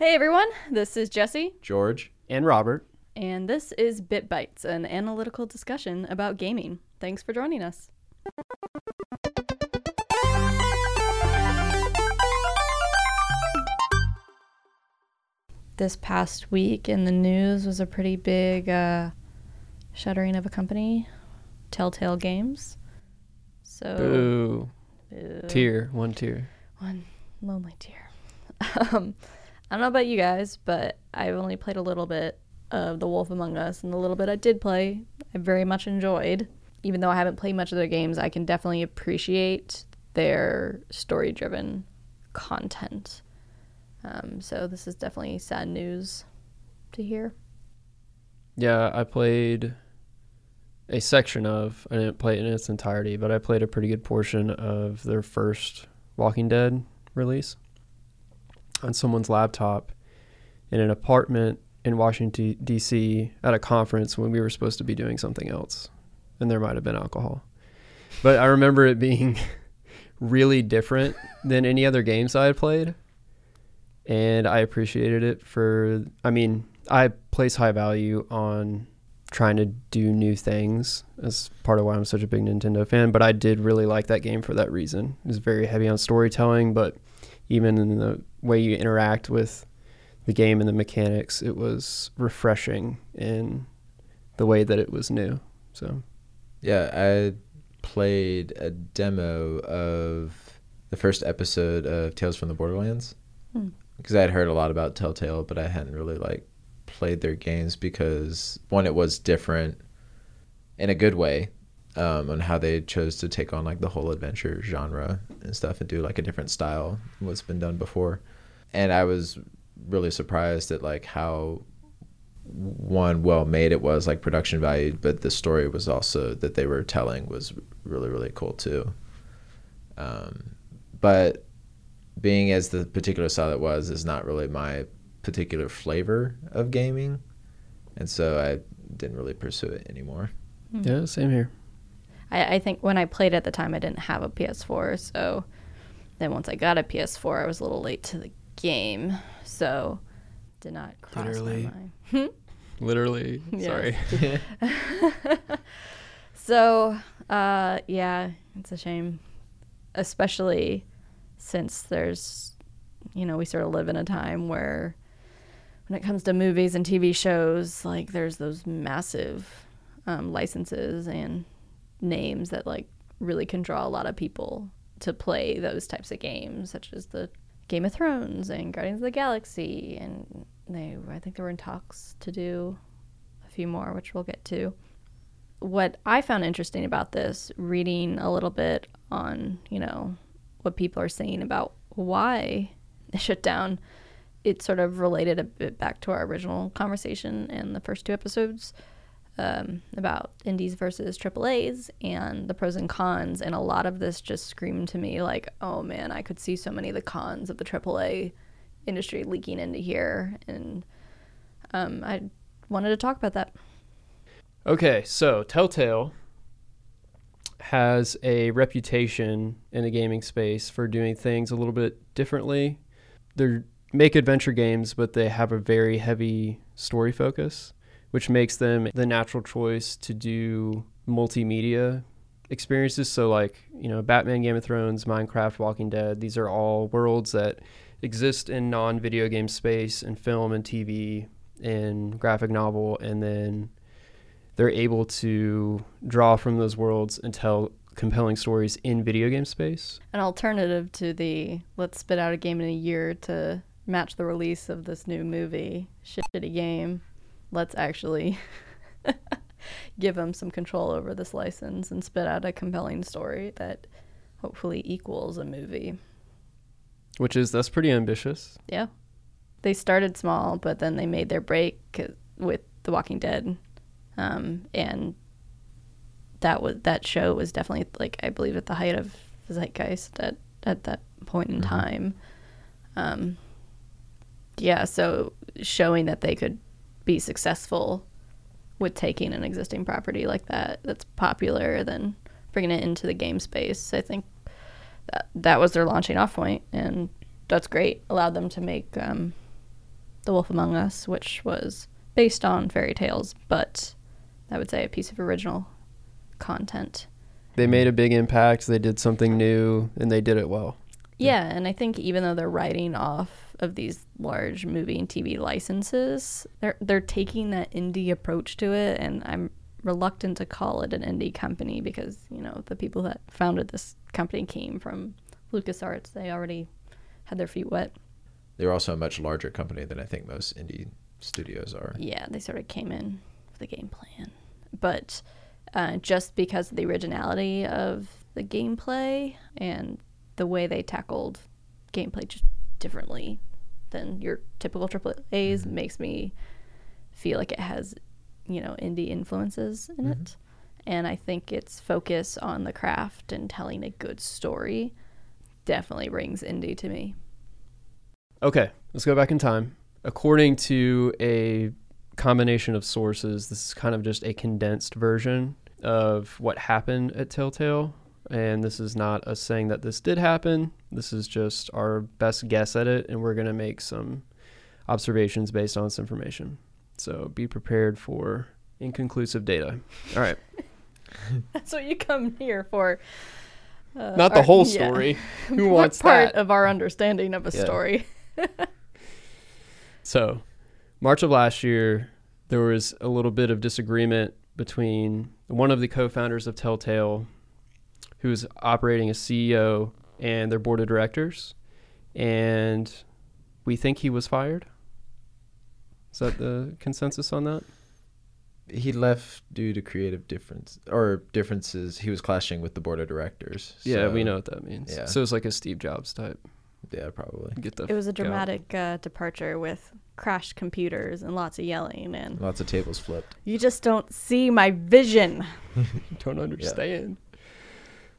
Hey everyone, this is Jesse, George. And Robert. and this is Bit Bites, an analytical discussion about gaming. Thanks for joining us. This past week in the news was a pretty big uh, shuttering of a company, Telltale Games. So, Boo. boo. Tear. One tear. one lonely tear. Um, I don't know about you guys, but I've only played a little bit of The Wolf Among Us, and the little bit I did play, I very much enjoyed. Even though I haven't played much of their games, I can definitely appreciate their story driven content. Um, so this is definitely sad news to hear. Yeah, I played a section of, I didn't play it in its entirety, but I played a pretty good portion of their first Walking Dead release on someone's laptop in an apartment in Washington, D.C. at a conference when we were supposed to be doing something else. And there might have been alcohol. But I remember it being really different than any other games I had played. And I appreciated it for, I mean, I place high value on trying to do new things as part of why I'm such a big Nintendo fan. But I did really like that game for that reason. It was very heavy on storytelling, but even in the way you interact with the game and the mechanics, it was refreshing in the way that it was new. So Yeah, I played a demo of the first episode of Tales from the Borderlands Hmm. because I had heard a lot about Telltale, but I hadn't really like played their games because one, it was different in a good way um, on how they chose to take on like the whole adventure genre and stuff and do like a different style than what's been done before. And I was really surprised at like how one well made it was like production value but the story was also that they were telling was really really cool too um, but being as the particular style it was is not really my particular flavor of gaming and so i didn't really pursue it anymore yeah, same here. I, I think when I played at the time, I didn't have a PS4, so then once I got a PS4, I was a little late to the game, so did not cross Literally. my mind. Literally. Sorry. So, uh, yeah, it's a shame, especially since there's, you know, we sort of live in a time where when it comes to movies and TV shows, like there's those massive um, licenses and names that like really can draw a lot of people to play those types of games, such as the Game of Thrones and Guardians of the Galaxy, and they I think they were in talks to do a few more, which we'll get to. What I found interesting about this, reading a little bit on, you know, what people are saying about why they shut down, it sort of related a bit back to our original conversation in the first two episodes um, about indies versus AAAs and the pros and cons. And a lot of this just screamed to me like, oh man, I could see so many of the cons of the AAA industry leaking into here. And um, I wanted to talk about that. Okay, so Telltale has a reputation in the gaming space for doing things a little bit differently. They make adventure games, but they have a very heavy story focus, which makes them the natural choice to do multimedia experiences. So, like, you know, Batman, Game of Thrones, Minecraft, Walking Dead, these are all worlds that exist in non video game space and film and TV and graphic novel, and then they're able to draw from those worlds and tell compelling stories in video game space. an alternative to the let's spit out a game in a year to match the release of this new movie shitty game let's actually give them some control over this license and spit out a compelling story that hopefully equals a movie Which is that's pretty ambitious. yeah they started small but then they made their break with the walking dead um, and that was that show was definitely like I believe at the height of zeitgeist at at that point in Mhm. time. Um, yeah, so showing that they could be successful with taking an existing property like that that's popular, than bringing it into the game space. I think that that was their launching off point, and that's great. Allowed them to make um, The Wolf Among Us, which was based on fairy tales, but I would say a piece of original content. They made a big impact. They did something new, and they did it well. Yeah, and I think even though they're writing off of these large movie and TV licenses, they're they're taking that indie approach to it, and I'm reluctant to call it an indie company because you know the people that founded this company came from LucasArts. They already had their feet wet. They're also a much larger company than I think most indie studios are. Yeah, they sort of came in with a game plan, but uh, just because of the originality of the gameplay and the way they tackled gameplay just differently than your typical triple A's Mhm. makes me feel like it has, you know, indie influences in it. And I think its focus on the craft and telling a good story definitely rings indie to me. Okay, let's go back in time. According to a combination of sources, this is kind of just a condensed version of what happened at Telltale. And this is not us saying that this did happen. This is just our best guess at it. And we're going to make some observations based on this information. So be prepared for inconclusive data. All right. That's what you come here for. Uh, Not the our- whole yeah. story. Who wants part that? of our understanding of a Yeah. story? So, March of last year, there was a little bit of disagreement between one of the co founders of Telltale, who's operating as CEO, and their board of directors. And we think he was fired. Is that the consensus on that? He left due to creative difference or differences. He was clashing with the board of directors. Yeah, we know what that means. yeah. So it's like a Steve Jobs type. Yeah, probably. Get the It was a dramatic uh, departure with crashed computers and lots of yelling, and Lots of tables flipped. you just don't see my vision. don't understand.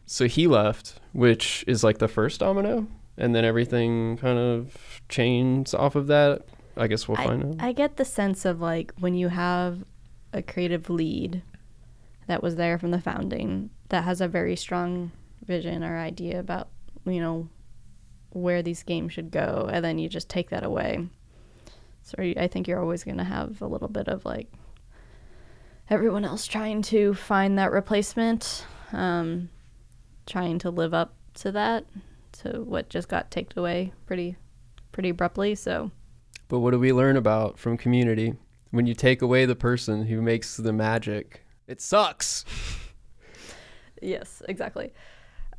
So he left, which is like the first domino, and then everything kind of chains off of that. I guess we'll find out. I get the sense of like when you have a creative lead that was there from the founding that has a very strong vision or idea about, you know, where these games should go, and then you just take that away. So I think you're always going to have a little bit of like everyone else trying to find that replacement, um, trying to live up to that, to what just got taken away pretty, pretty abruptly. So. but what do we learn about from community? When you take away the person who makes the magic, it sucks. Yes, exactly.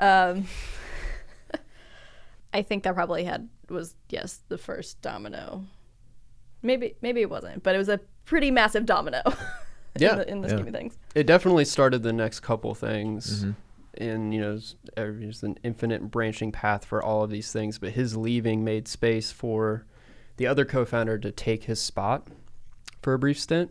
Um, I think that probably had was yes the first domino. Maybe maybe it wasn't, but it was a pretty massive domino. Yeah, in the, in the yeah. scheme of things. It definitely started the next couple things. Mhm. And you know there's an infinite branching path for all of these things but his leaving made space for the other co-founder to take his spot for a brief stint.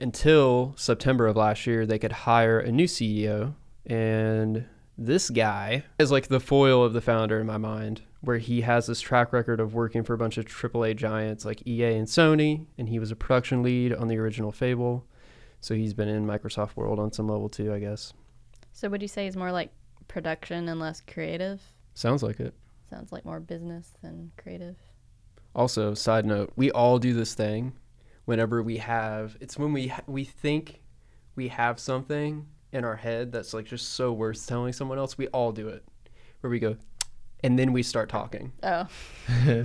Until september of last year they could hire a new ceo and this guy is like the foil of the founder in my mind where he has this track record of working for a bunch of aaa giants like ea and sony and he was a production lead on the original fable. So he's been in microsoft world on some level too i guess So would you say he's more like production and less creative? Sounds like it. Sounds like more business than creative. Also, side note, we all do this thing whenever we have it's when we ha- we think we have something in our head that's like just so worth telling someone else. We all do it. Where we go and then we start talking. Oh,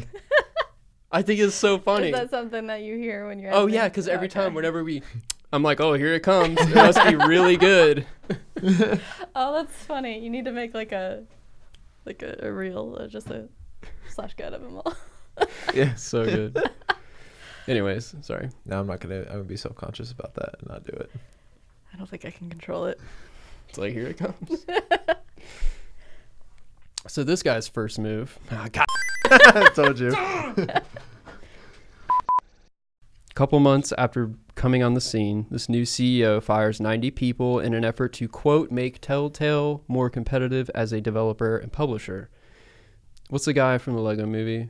I think it's so funny. is that something that you hear when you're? Oh yeah, cuz every Okay. time whenever we I'm like, "Oh, here it comes. It must be really good." Oh, that's funny. You need to make like a, like a, a reel, uh, just a slash cut of them all. yeah. So good. Anyways, sorry. No, I'm not gonna. I'm gonna be self conscious about that and not do it. I don't think I can control it. It's like here it comes. so this guy's first move. Ah, God. I told you. couple months after coming on the scene, this new CEO fires 90 people in an effort to quote make Telltale more competitive as a developer and publisher. What's the guy from the Lego movie?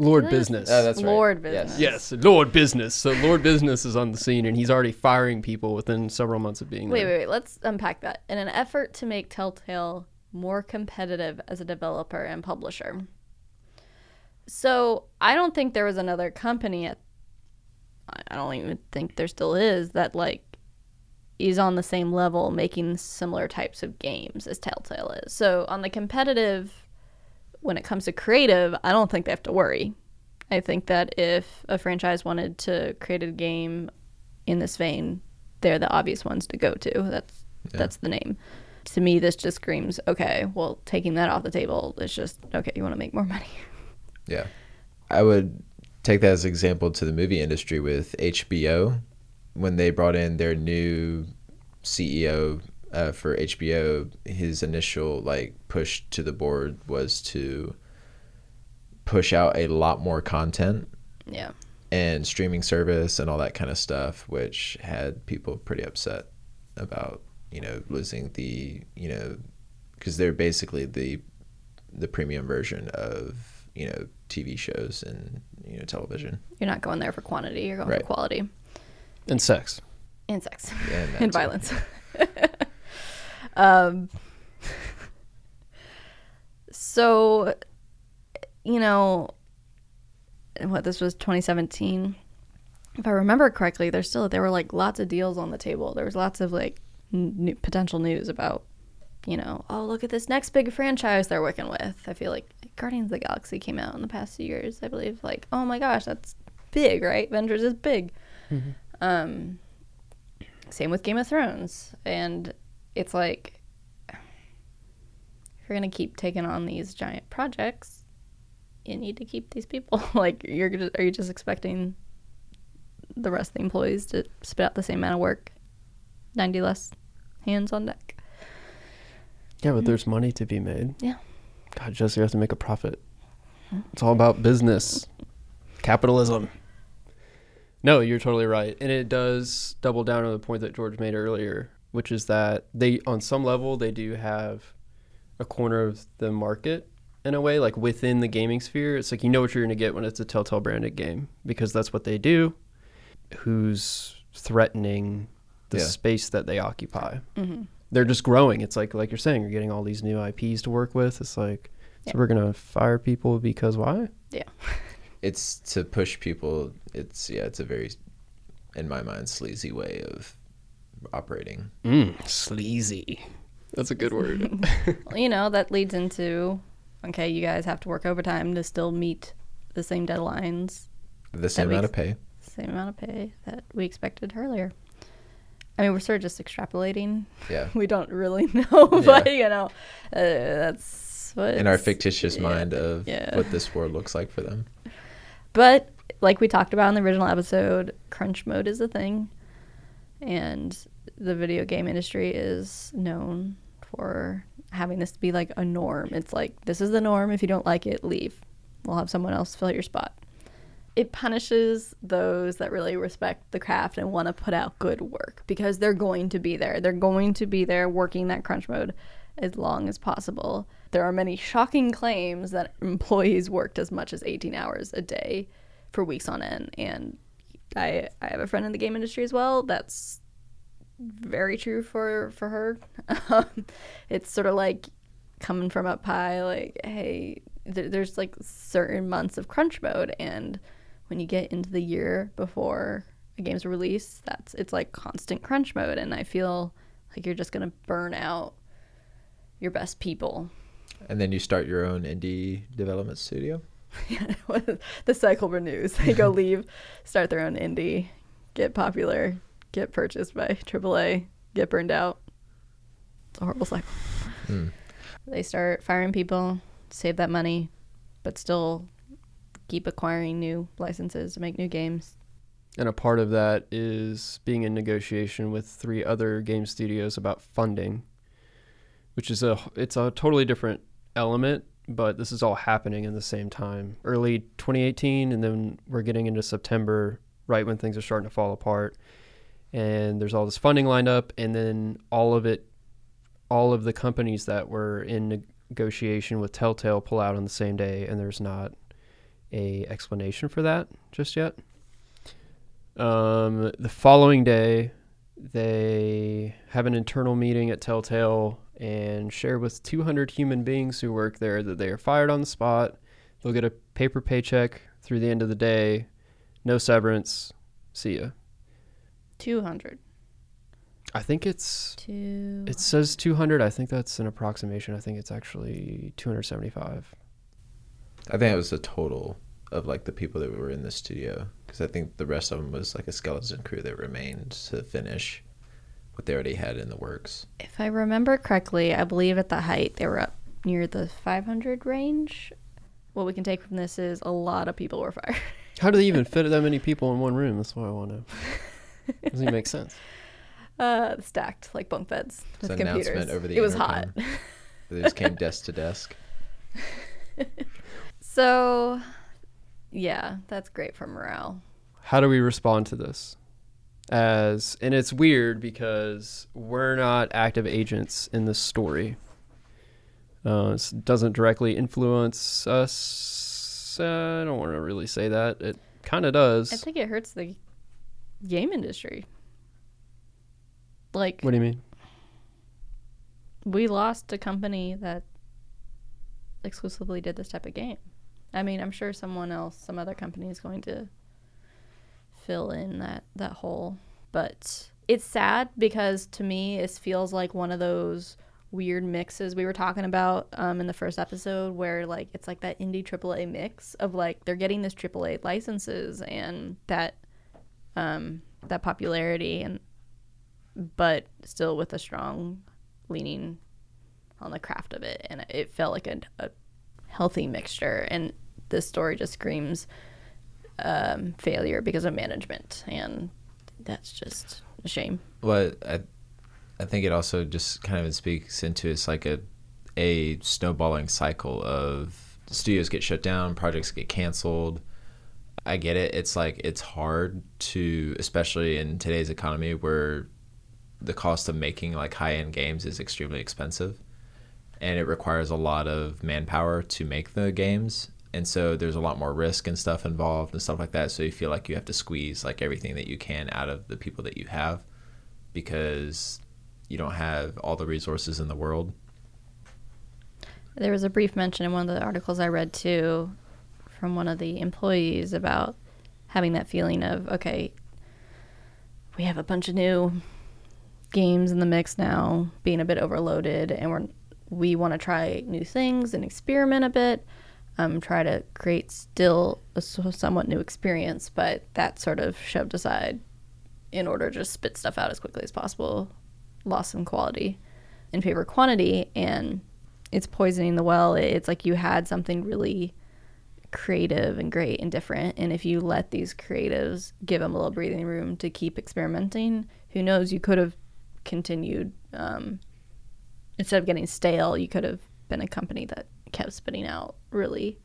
Lord Yes. Business. Oh, that's right. Lord Yes. business. yes, Lord Business. So Lord Business is on the scene and he's already firing people within several months of being Wait, there. wait, wait. Let's unpack that. In an effort to make Telltale more competitive as a developer and publisher. So I don't think there was another company at. I- don't even think there still is that like is on the same level making similar types of games as Telltale is. So on the competitive, when it comes to creative, I don't think they have to worry. I think that if a franchise wanted to create a game in this vein, they're the obvious ones to go to. That's Yeah. that's the name. To me, this just screams, okay, well, taking that off the table, it's just okay. You want to make more money. Yeah. I would take that as an example to the movie industry with HBO when they brought in their new CEO uh, for HBO. His initial like push to the board was to push out a lot more content Yeah. and streaming service and all that kind of stuff, which had people pretty upset about you know losing the you know because they're basically the the premium version of you know TV shows and you know television You're not going there for quantity. You're going Right. for quality And sex. and sex and, and violence. um. So, you know, what this was 2017. If I remember correctly, there's still there were like lots of deals on the table. There was lots of like n- new, potential news about, you know, oh look at this next big franchise they're working with. I feel like Guardians of the Galaxy came out in the past few years. I believe like oh my gosh that's big, right? Avengers is big. Um, same with Game of Thrones, and it's like if you're gonna keep taking on these giant projects, you need to keep these people. like you're just, are you just expecting the rest of the employees to spit out the same amount of work, ninety less hands on deck? Yeah, but there's money to be made. Yeah. God, Jesse, you have to make a profit. It's all about business, capitalism. No, you're totally right, and it does double down on the point that George made earlier, which is that they, on some level, they do have a corner of the market in a way, like within the gaming sphere. It's like you know what you're going to get when it's a Telltale branded game because that's what they do. Who's threatening the Yeah. space that they occupy? Mm-hmm. They're just growing. It's like like you're saying, you're getting all these new IPs to work with. It's like Yeah. so we're gonna fire people because why? Yeah. it's to push people. It's yeah. It's a very, in my mind, sleazy way of operating. Mm, sleazy. That's a good word. Well, you know that leads into okay, you guys have to work overtime to still meet the same deadlines The same amount ex- of pay. same amount of pay that we expected earlier. I mean, we're sort of just extrapolating. Yeah. We don't really know, but you know, uh, that's what. In our fictitious yeah, mind of yeah. what this world looks like for them. But like we talked about in the original episode, crunch mode is a thing, and the video game industry is known for having this be like a norm. It's like this is the norm. If you don't like it, leave. We'll have someone else fill your spot. It punishes those that really respect the craft and want to put out good work because they're going to be there. They're going to be there working that crunch mode as long as possible. There are many shocking claims that employees worked as much as 18 hours a day for weeks on end. And I, I have a friend in the game industry as well. That's very true for for her. It's sort of like coming from up high. Like, hey, there, there's like certain months of crunch mode, and when you get into the year before a game's release, that's it's like constant crunch mode, and I feel like you're just gonna burn out your best people. And then you start your own indie development studio. the cycle renews. They go leave, start their own indie, get popular, get purchased by AAA, get burned out. It's a horrible cycle. Mm. They start firing people, save that money, but still keep acquiring new licenses to make new games. and a part of that is being in negotiation with three other game studios about funding, which is a it's a totally different element. But this is all happening in the same time, early 2018, and then we're getting into September, right when things are starting to fall apart. And there's all this funding lined up, and then all of it, all of the companies that were in negotiation with Telltale pull out on the same day, and there's not a explanation for that just yet. Um, the following day, they have an internal meeting at Telltale and share with 200 human beings who work there that they are fired on the spot. They'll get a paper paycheck through the end of the day, no severance. See ya. 200. I think it's Two. it says 200. I think that's an approximation. I think it's actually 275. I think it was the total of like the people that were in the studio because I think the rest of them was like a skeleton crew that remained to finish what they already had in the works. If I remember correctly, I believe at the height they were up near the 500 range. What we can take from this is a lot of people were fired. How do they even fit that many people in one room? That's what I want to know. Doesn't even make sense. Uh, stacked like bunk beds It's with an computers. announcement over the it was hot. They just came desk to desk. So, yeah, that's great for morale. How do we respond to this? As and it's weird because we're not active agents in this story. Uh, it doesn't directly influence us. Uh, I don't want to really say that. It kind of does. I think it hurts the game industry. Like what do you mean? we lost a company that exclusively did this type of game. I mean, I'm sure someone else, some other company is going to fill in that that hole, but it's sad because to me it feels like one of those weird mixes we were talking about um, in the first episode where like it's like that indie AAA mix of like they're getting this AAA licenses and that um, that popularity and but still with a strong leaning on the craft of it. And it felt like a, a healthy mixture and this story just screams um, failure because of management and that's just a shame Well, I, I think it also just kind of speaks into it's like a a snowballing cycle of studios get shut down, projects get canceled. I get it. It's like it's hard to, especially in today's economy where the cost of making like high end games is extremely expensive, and it requires a lot of manpower to make the games. And so there's a lot more risk and stuff involved and stuff like that. So you feel like you have to squeeze like everything that you can out of the people that you have because you don't have all the resources in the world. There was a brief mention in one of the articles I read too from one of the employees about having that feeling of, okay, we have a bunch of new games in the mix now, being a bit overloaded, and we're we want to try new things and experiment a bit, um, try to create still a somewhat new experience, but that sort of shoved aside in order to just spit stuff out as quickly as possible, lost some quality in favor of quantity, and it's poisoning the well. It's like you had something really creative and great and different, and if you let these creatives give them a little breathing room to keep experimenting, who knows? You could have continued um, instead of getting stale. You could have been a company that kept spitting out really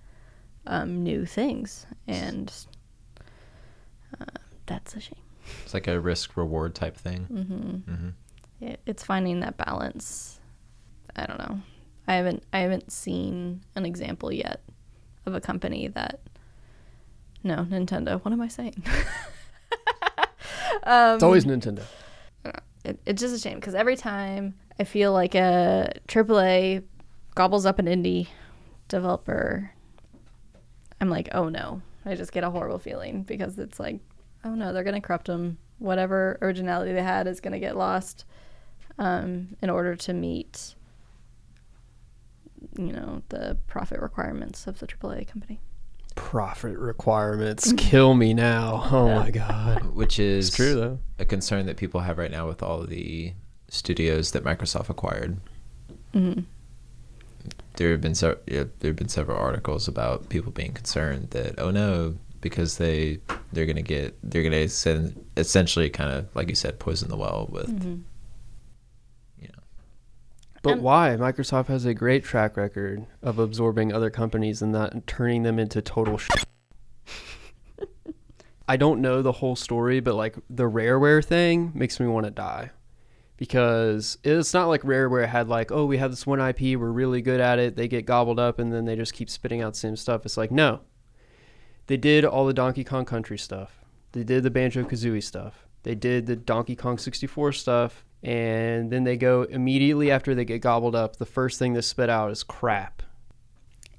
um, new things, and uh, that's a shame. It's like a risk reward type thing. Mm-hmm. hmm it, it's finding that balance. I don't know. I haven't I haven't seen an example yet of a company that. No, Nintendo. What am I saying? um, It's always Nintendo. it, it's just a shame because every time I feel like a AAA gobbles up an indie developer, I'm like, oh no. I just get a horrible feeling because it's like, oh no, they're gonna corrupt them. Whatever originality they had is gonna get lost um, in order to meet, you know, the profit requirements of the AAA company. Profit requirements kill me now. Oh Yeah. my god. Which is It's true though. a concern that people have right now with all the studios that Microsoft acquired. hmm There have been se- there have been several articles about people being concerned that oh no because they they're gonna get they're gonna send, essentially kind of like you said poison the well with hmm you know But Um, why? Microsoft has a great track record of absorbing other companies and not turning them into total shit. I don't know the whole story, but like the Rareware thing makes me want to die. Because it's not like Rareware had like, oh, we have this one IP, we're really good at it, they get gobbled up and then they just keep spitting out the same stuff. It's like, no. They did all the Donkey Kong Country stuff. They did the Banjo Kazooie stuff. They did the Donkey Kong 64 stuff. And then they go immediately after they get gobbled up. The first thing they spit out is crap.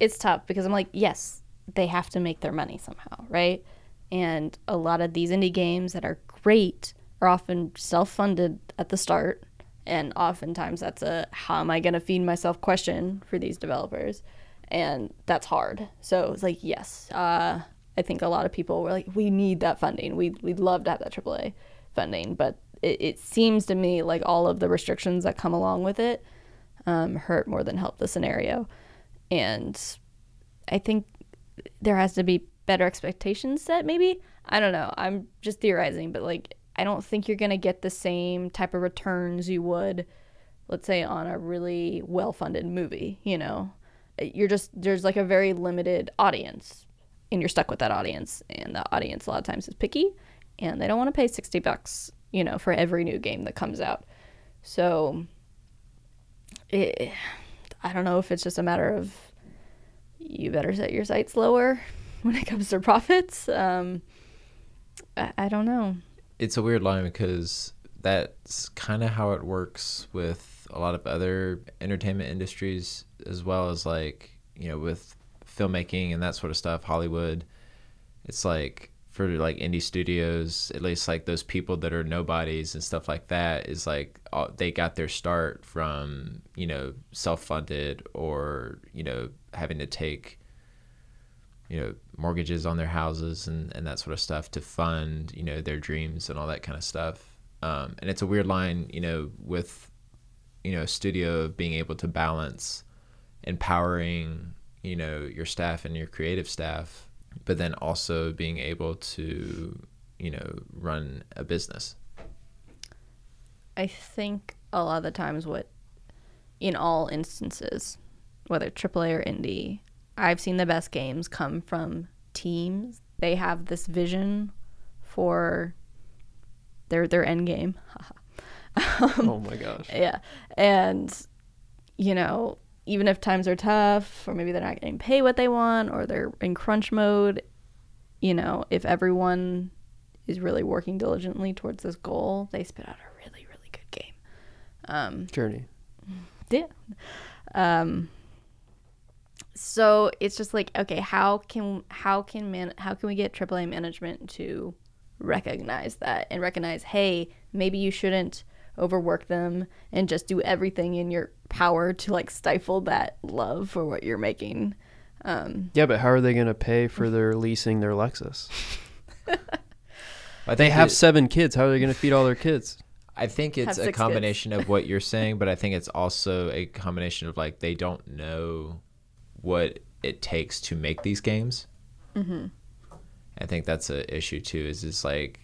It's tough because I'm like, yes, they have to make their money somehow, right? And a lot of these indie games that are great are often self funded at the start. And oftentimes that's a how am I going to feed myself question for these developers. And that's hard. So it's like, yes, uh, I think a lot of people were like, we need that funding. We, we'd love to have that AAA funding. But it, it seems to me like all of the restrictions that come along with it um, hurt more than help the scenario. And I think there has to be better expectations set, maybe. I don't know. I'm just theorizing, but like, I don't think you're going to get the same type of returns you would, let's say, on a really well funded movie, you know? You're just, there's like a very limited audience, and you're stuck with that audience. And the audience, a lot of times, is picky, and they don't want to pay 60 bucks, you know, for every new game that comes out. So, it, I don't know if it's just a matter of you better set your sights lower when it comes to profits. Um, I, I don't know. It's a weird line because that's kind of how it works with a lot of other entertainment industries, as well as like, you know, with filmmaking and that sort of stuff, Hollywood. It's like for like indie studios, at least like those people that are nobodies and stuff like that, is like all, they got their start from you know self funded or you know having to take you know mortgages on their houses and, and that sort of stuff to fund you know their dreams and all that kind of stuff. Um, and it's a weird line you know with you know a studio being able to balance empowering you know your staff and your creative staff but then also being able to you know run a business. I think a lot of the times what in all instances, whether AAA or indie, I've seen the best games come from teams. They have this vision for their their end game. oh my gosh. Yeah. And, you know, even if times are tough or maybe they're not getting paid what they want or they're in crunch mode, you know, if everyone is really working diligently towards this goal, they spit out a really, really good game. Um, Journey. yeah. Um, so it's just like, okay, how can how can man how can we get AAA management to recognize that and recognize, hey, maybe you shouldn't overwork them and just do everything in your power to like stifle that love for what you're making. Um, Yeah, but how are they going to pay for their leasing their Lexus? I They have it- seven kids. How are they going to feed all their kids? I think it's a combination of what you're saying, but I think it's also a combination of like they don't know what it takes to make these games. Mm-hmm. I think that's an issue too. Is it's like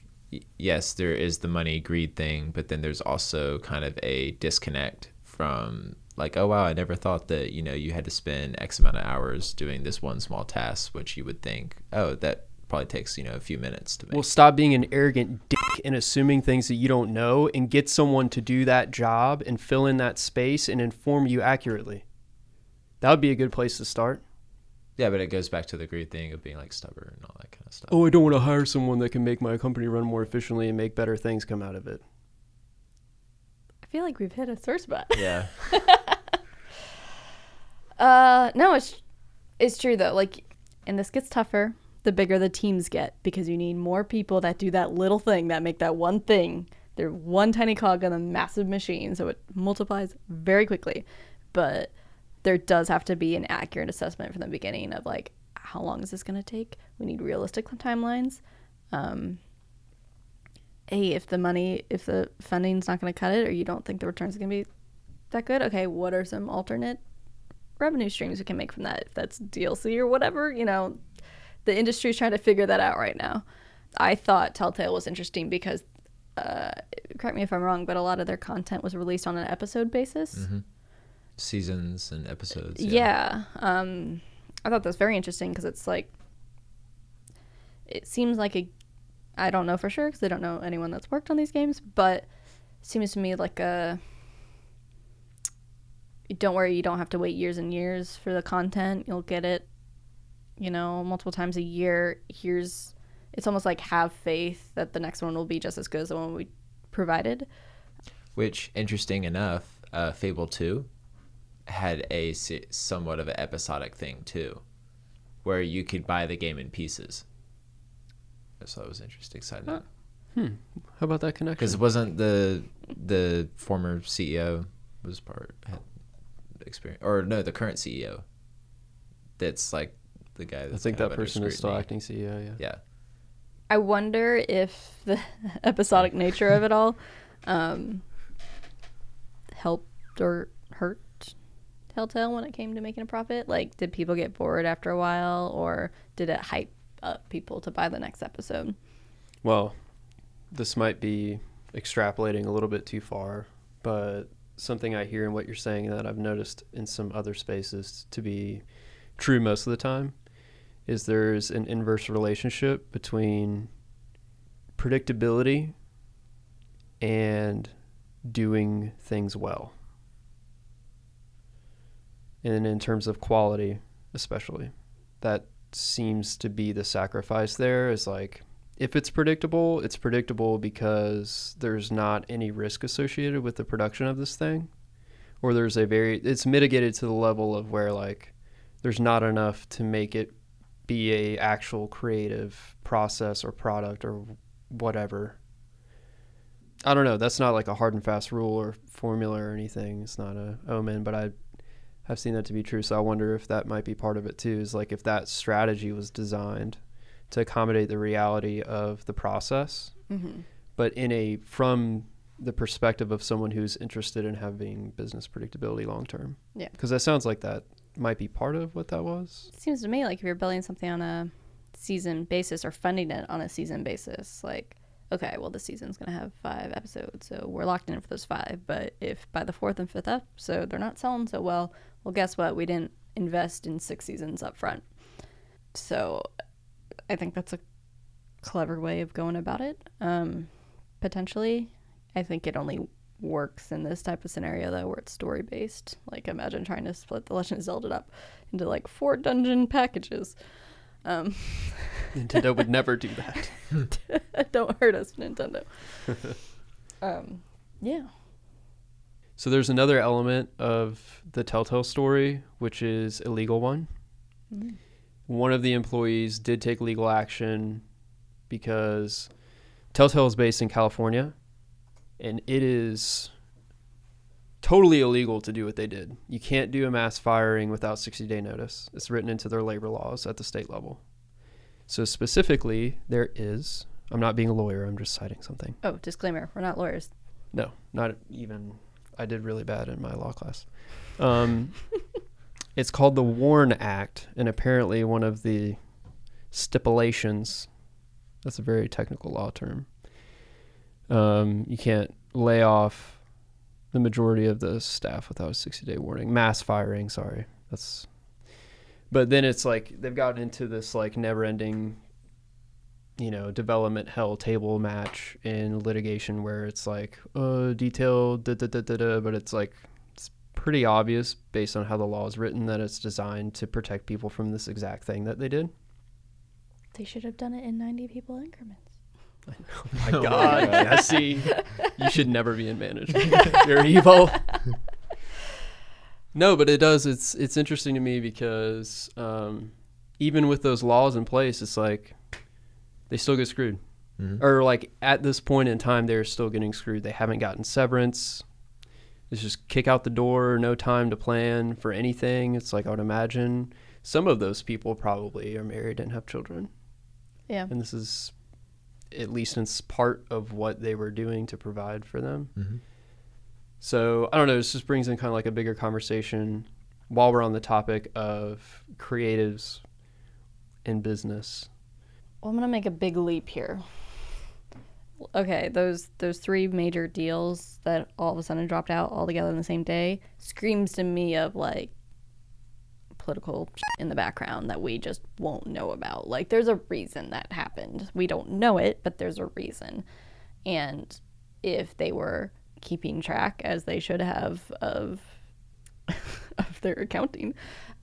yes, there is the money greed thing, but then there's also kind of a disconnect from like oh wow, I never thought that you know you had to spend X amount of hours doing this one small task, which you would think oh that probably takes you know a few minutes to make. Well, stop being an arrogant dick and assuming things that you don't know and get someone to do that job and fill in that space and inform you accurately. That would be a good place to start. yeah, but it goes back to the greed thing of being like stubborn and all that kind of stuff. Oh, I don't want to hire someone that can make my company run more efficiently and make better things come out of it. I feel like we've hit a sore spot. Yeah. Uh, no, it's it's true though. Like, and this gets tougher the bigger the teams get because you need more people that do that little thing that make that one thing. They're one tiny cog on a massive machine, so it multiplies very quickly. But there does have to be an accurate assessment from the beginning of like how long is this going to take? We need realistic timelines. Um, hey, if the money, if the funding's not going to cut it, or you don't think the returns are going to be that good, okay, what are some alternate revenue streams we can make from that? If that's DLC or whatever, you know, the industry's trying to figure that out right now. I thought Telltale was interesting because, uh, correct me if I'm wrong, but a lot of their content was released on an episode basis. Seasons and episodes. Yeah. Um, I thought that's very interesting because it's like, it seems like a, I don't know for sure because I don't know anyone that's worked on these games, but it seems to me like a, don't worry, you don't have to wait years and years for the content. You'll get it, you know, multiple times a year. Here's, it's almost like have faith that the next one will be just as good as the one we provided. Which, interesting enough, uh, Fable 2 had a somewhat of an episodic thing too. where you could buy the game in pieces. I just thought it was interesting side note Hmm. How about that connection? because it wasn't the the former CEO was part had experience or no the current CEO. That's like the guy. I think that person is still acting CEO. Yeah. Yeah. I wonder if the episodic nature of it all um, helped or hurt Telltale when it came to making a profit. Like, did people get bored after a while, or did it hype up people to buy the next episode? Well, this might be extrapolating a little bit too far, but something I hear in what you're saying that I've noticed in some other spaces to be true most of the time is there's an inverse relationship between predictability and doing things well. And in terms of quality, especially, that seems to be the sacrifice there is like if it's predictable, it's predictable because there's not any risk associated with the production of this thing, or there's a very it's mitigated to the level of where like there's not enough to make it be a actual creative process or product or whatever. I don't know. That's not like a hard and fast rule or formula or anything. It's not a omen, but I have seen that to be true. So I wonder if that might be part of it too. Is like if that strategy was designed to accommodate the reality of the process, Mm-hmm. but in a from the perspective of someone who's interested in having business predictability long term. Yeah. Because that sounds like that might be part of what that was. It seems to me like if you're building something on a season basis or funding it on a season basis, like, okay, well, this season's going to have five episodes, so we're locked in for those five. But if by the fourth and fifth episode they're not selling so well, well, guess what? We didn't invest in six seasons up front. So I think that's a clever way of going about it. Um, potentially, I think it only works in this type of scenario though where it's story based like imagine trying to split the legend of zelda up into like four dungeon packages um Nintendo would never do that. don't hurt us nintendo um yeah So there's another element of the Telltale story, which is a legal one. Mm. One of the employees did take legal action because Telltale is based in California, and it is totally illegal to do what they did. You can't do a mass firing without 60 day notice. It's written into their labor laws at the state level. So specifically, there is. I'm not being a lawyer. I'm just citing something. oh disclaimer we're not lawyers No, not even. I did really bad in my law class. Um, it's called the WARN Act, and apparently one of the stipulations. That's a very technical law term. Um, you can't lay off the majority of the staff without a 60-day warning. Mass firing, sorry. That's. But then it's like they've gotten into this like never-ending you know, development hell table match in litigation where it's like, uh, detailed, da, da, da, da, da, but it's like, it's pretty obvious based on how the law is written that it's designed to protect people from this exact thing that they did. they should have done it in 90 people increments Oh my Oh my God, God. Jesse, you should never be in management. You're evil. no, but it does. It's it's interesting to me because um, even with those laws in place, it's like they still get screwed. Mhm. or like at this point in time they're still getting screwed they haven't gotten severance it's just kick out the door no time to plan for anything it's like i would imagine some of those people probably are married and have children yeah and this is at least in s- part of what they were doing to provide for them Mhm. so i don't know this just brings in kind of like a bigger conversation while we're on the topic of creatives in business Well, I'm gonna make a big leap here. Okay, those those three major deals that all of a sudden dropped out all together in the same day screams to me of like political in the background that we just won't know about. Like, there's a reason that happened. We don't know it, but there's a reason. And if they were keeping track, as they should have, of of their accounting,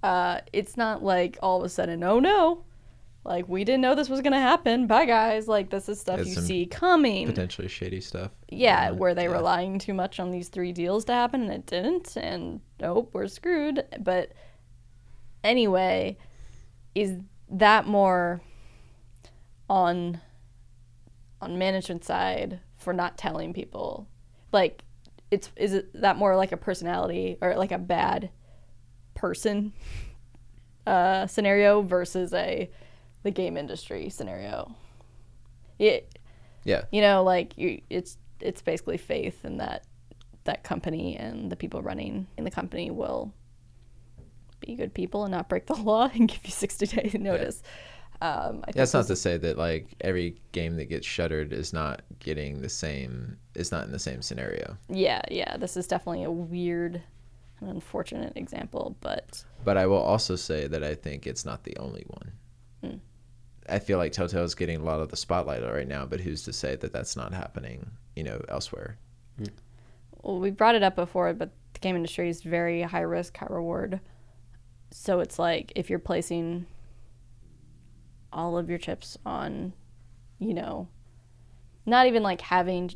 uh, it's not like all of a sudden, oh no, like we didn't know this was gonna happen. Bye guys. Like this is stuff you see coming. Potentially shady stuff. Yeah, were they yeah. relying too much on these three deals to happen and it didn't? And nope, we're screwed. But anyway, is that more on on management side for not telling people like it's is it that more like a personality or like a bad person uh scenario versus a the game industry scenario it Yeah. you know like you it's it's basically faith in that that company and the people running in the company will be good people and not break the law and give you 60 day notice um I That's not to say that like every game that gets shuttered is not getting the same is not in the same scenario. yeah yeah this is definitely a weird and unfortunate example but But I will also say that I think it's not the only one. Hmm. I feel like Telltale is getting a lot of the spotlight right now, but who's to say that that's not happening, you know, elsewhere? well, we brought it up before, but the game industry is very high risk, high reward. So it's like if you're placing all of your chips on, you know, not even like having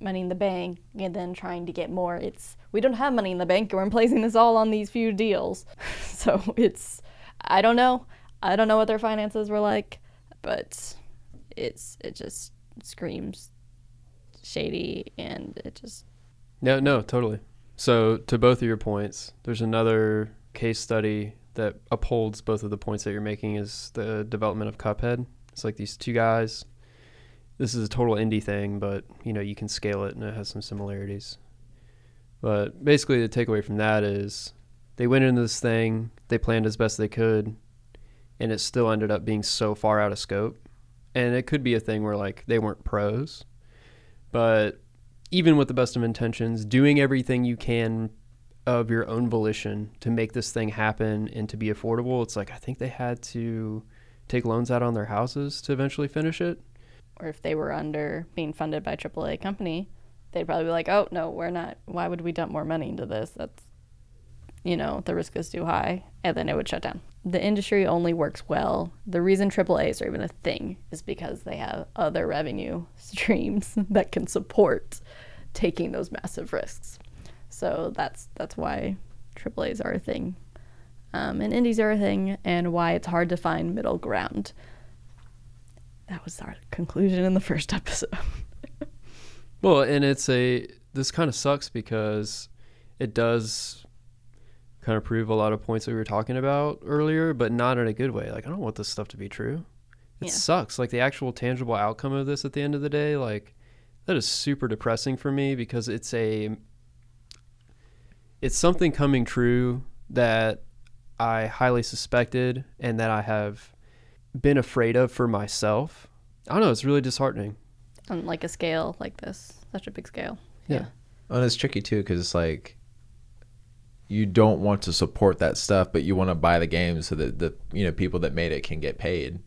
money in the bank and then trying to get more. It's we don't have money in the bank and we're placing this all on these few deals. so it's I don't know. I don't know what their finances were like, but it's it just screams shady and it just No, no, totally. So to both of your points, there's another case study that upholds both of the points that you're making is the development of Cuphead. It's like these two guys. This is a total indie thing, but you know, you can scale it and it has some similarities. But basically the takeaway from that is they went into this thing, they planned as best they could, and it still ended up being so far out of scope. And it could be a thing where like they weren't pros, but even with the best of intentions, doing everything you can of your own volition to make this thing happen and to be affordable, it's like I think they had to take loans out on their houses to eventually finish it. or if they were under being funded by AAA company, they'd probably be like, "Oh no, we're not. Why would we dump more money into this? That's, you know, the risk is too high," and then it would shut down. The industry only works well. The reason AAA's are even a thing is because they have other revenue streams that can support taking those massive risks. So that's that's why AAA's are a thing, um, and indies are a thing, and why it's hard to find middle ground that was our conclusion in the first episode. Well, and it's a this kind of sucks because it does kind of prove a lot of points that we were talking about earlier, but not in a good way. Like I don't want this stuff to be true. It Yeah. sucks. Like the actual tangible outcome of this at the end of the day, like that is super depressing for me because it's a it's something coming true that I highly suspected and that I have been afraid of for myself. I don't know, it's really disheartening. On like a scale like this, such a big scale. Yeah. Oh, and it's tricky too because it's like you don't want to support that stuff, but you want to buy the game so that the you know people that made it can get paid.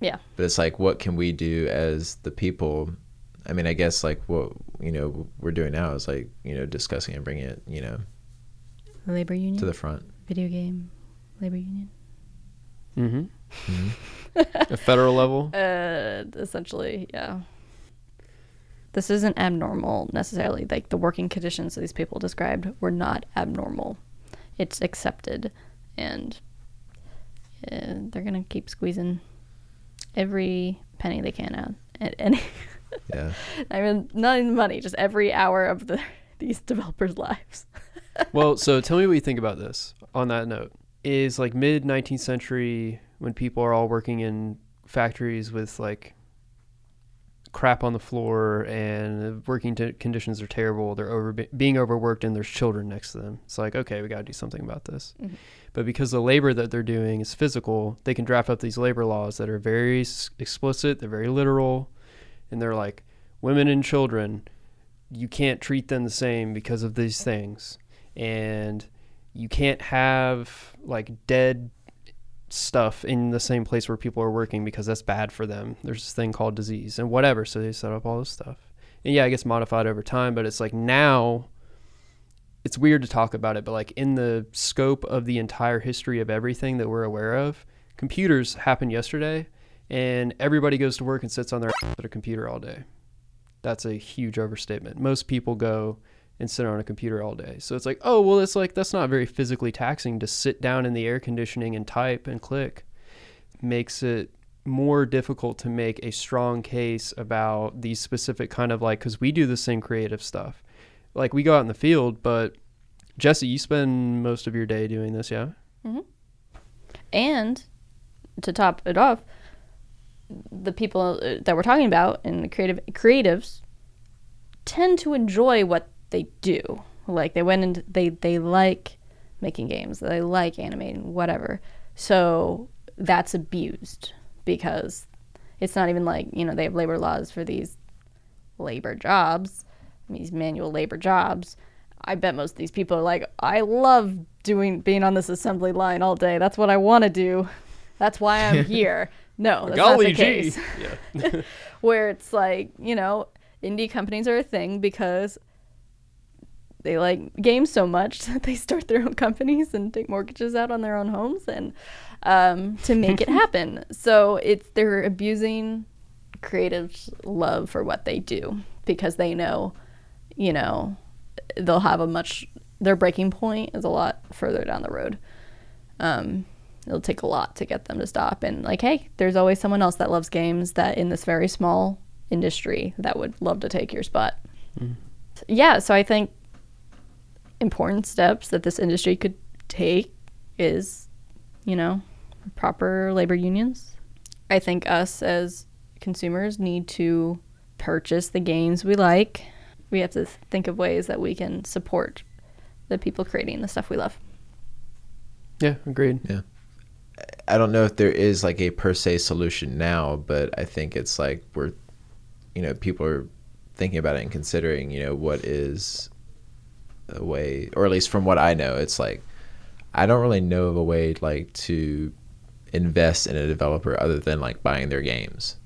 Yeah. But it's like, what can we do as the people? I mean, I guess like what you know we're doing now is like you know discussing and bringing it you know Labor union, to the front. video game, labor union. Mm-hmm. Mhm. a federal level. Uh, essentially, yeah. This isn't abnormal necessarily. Like the working conditions that these people described were not abnormal. It's accepted, and uh, they're gonna keep squeezing every penny they can out. At any, Yeah. I mean, not even money, just every hour of the these developers' lives. well, so tell me what you think about this. On that note, is like mid 19th century when people are all working in factories with like crap on the floor and the working t- conditions are terrible. They're over being overworked and there's children next to them. It's like okay, we got to do something about this. Mhm. But because the labor that they're doing is physical, they can draft up these labor laws that are very s- explicit. They're very literal, and they're like women and children. You can't treat them the same because of these things and you can't have like dead stuff in the same place where people are working because that's bad for them. There's this thing called disease and whatever. So they set up all this stuff. And yeah, it gets modified over time, but it's like now it's weird to talk about it, but like in the scope of the entire history of everything that we're aware of, computers happened yesterday and everybody goes to work and sits on their at a computer all day. That's a huge overstatement. Most people go and sit on a computer all day. So it's like, oh, well, it's like that's not very physically taxing to sit down in the air conditioning and type and click. Makes it more difficult to make a strong case about these specific kind of like because we do the same creative stuff. Like we go out in the field, but Jesse, you spend most of your day doing this, yeah? Mm-hmm. And to top it off, the people uh, that we're talking about and the creative creatives tend to enjoy what they do. Like they went and they they like making games, they like animating, whatever. So that's abused because it's not even like you know they have labor laws for these labor jobs, these manual labor jobs. I bet most of these people are like, I love doing being on this assembly line all day. That's what I want to do. That's why I'm here. No, that's not the case. Yeah. Where it's like, you know, indie companies are a thing because they like games so much that they start their own companies and take mortgages out on their own homes and um, to make it happen. So it's they're abusing creatives' love for what they do because they know, you know, they'll have a much their breaking point is a lot further down the road. Um, it'll take a lot to get them to stop and like, hey, there's always someone else that loves games that in this very small industry that would love to take your spot. Mm. Yeah, so I think important steps that this industry could take is, you know, proper labor unions. I think us as consumers need to purchase the games we like. We have to think of ways that we can support the people creating the stuff we love. yeah, agreed. I don't know if there is like a per se solution now, but I think it's like we're, you know, people are thinking about it and considering, you know, what is a way, or at least from what I know, it's like I don't really know of a way like to invest in a developer other than like buying their games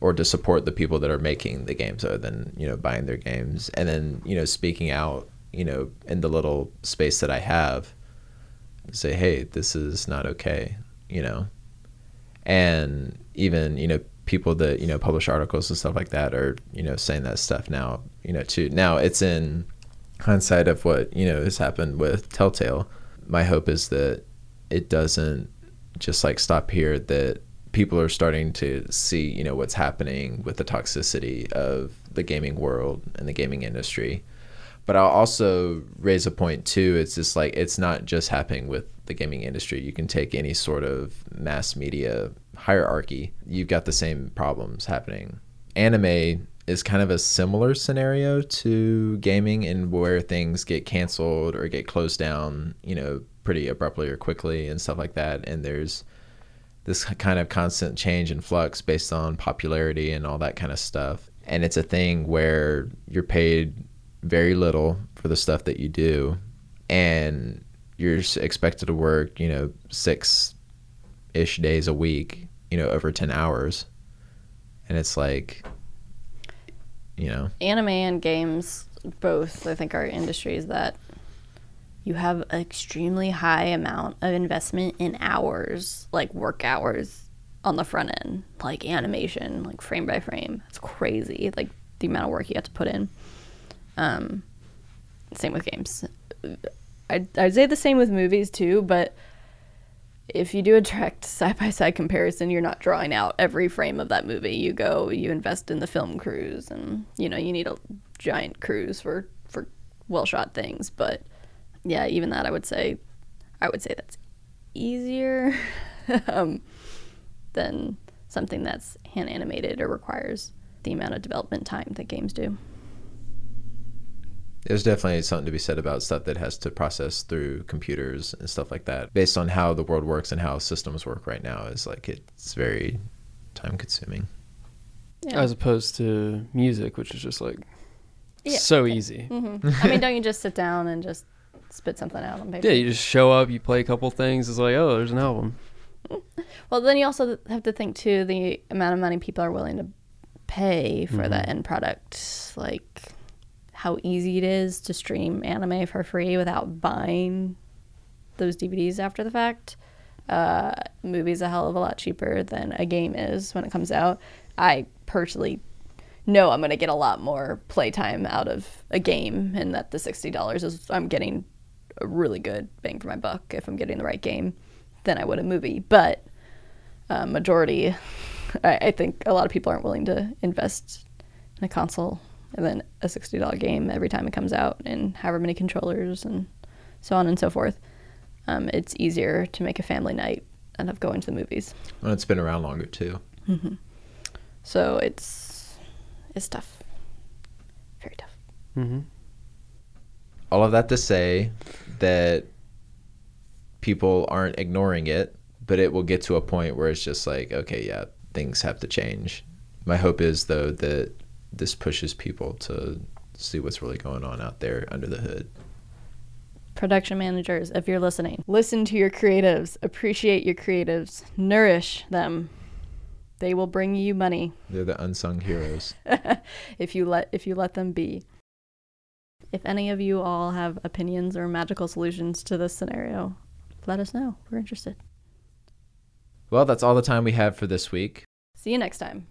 or to support the people that are making the games other than you know buying their games. And then you know speaking out you know in the little space that i have say hey this is not okay you know? And even you know people that you know publish articles and stuff like that are you know saying that stuff now you know too. Now it's in hindsight of what you know has happened with telltale. My hope is that it doesn't just like stop here that people are starting to see you know what's happening with the toxicity of the gaming world and the gaming industry but i'll also raise a point too. It's just like it's not just happening with the gaming industry. You can take any sort of mass media hierarchy. You've got the same problems happening. Anime is kind of a similar scenario to gaming and where things get canceled or get closed down you know pretty abruptly or quickly and stuff like that. And there's this kind of constant change and flux based on popularity and all that kind of stuff. And it's a thing where you're paid very little for the stuff that you do, and you're expected to work, you know, six ish days a week, you know, over 10 hours. And it's like, you know, Anime and games both, I think, are industries that you have an extremely high amount of investment in hours, like work hours on the front end, like animation, like frame by frame. It's crazy, like the amount of work you have to put in. Um, same with games. I'd, I'd say the same with movies too, but if you do a direct side by side comparison, you're not drawing out every frame of that movie. You go, you invest in the film crews, and you know you need a giant crews for for well shot things. But yeah, even that, I would say, I would say that's easier um, than something that's hand animated or requires the amount of development time that games do. There's definitely something to be said about stuff that has to process through computers and stuff like that based on how the world works and how systems work right now is like it's very time consuming Yeah. As opposed to music, which is just like Yeah. so easy. hmm I mean, don't you just sit down and just spit something out on paper? Yeah, you just show up, you play a couple things, it's like, oh, there's an album. Well, then you also have to think too the amount of money people are willing to pay for that end product, like how easy it is to stream anime for free without buying those DVDs after the fact. Uh, movies a hell of a lot cheaper than a game is when it comes out. I personally know I'm going to get a lot more playtime out of a game and that the $60 is I'm getting a really good bang for my buck if I'm getting the right game than I would a movie. But uh, majority, I, I think a lot of people aren't willing to invest in a console and then a $60 game every time it comes out and however many controllers and so on and so forth. Um, it's easier to make a family night and of going to the movies. and it's been around longer too. So it's it's tough, very tough. Mm-hmm. All of that to say that people aren't ignoring it, but it will get to a point where it's just like, okay, yeah, things have to change. My hope is though that this pushes people to see what's really going on out there under the hood. Production managers, if you're listening, listen to your creatives, appreciate your creatives, nourish them. They will bring you money They're the unsung heroes. if you let if you let them be. If any of you all have opinions or magical solutions to this scenario, let us know. We're interested. Well, that's all the time we have for this week. See you next time.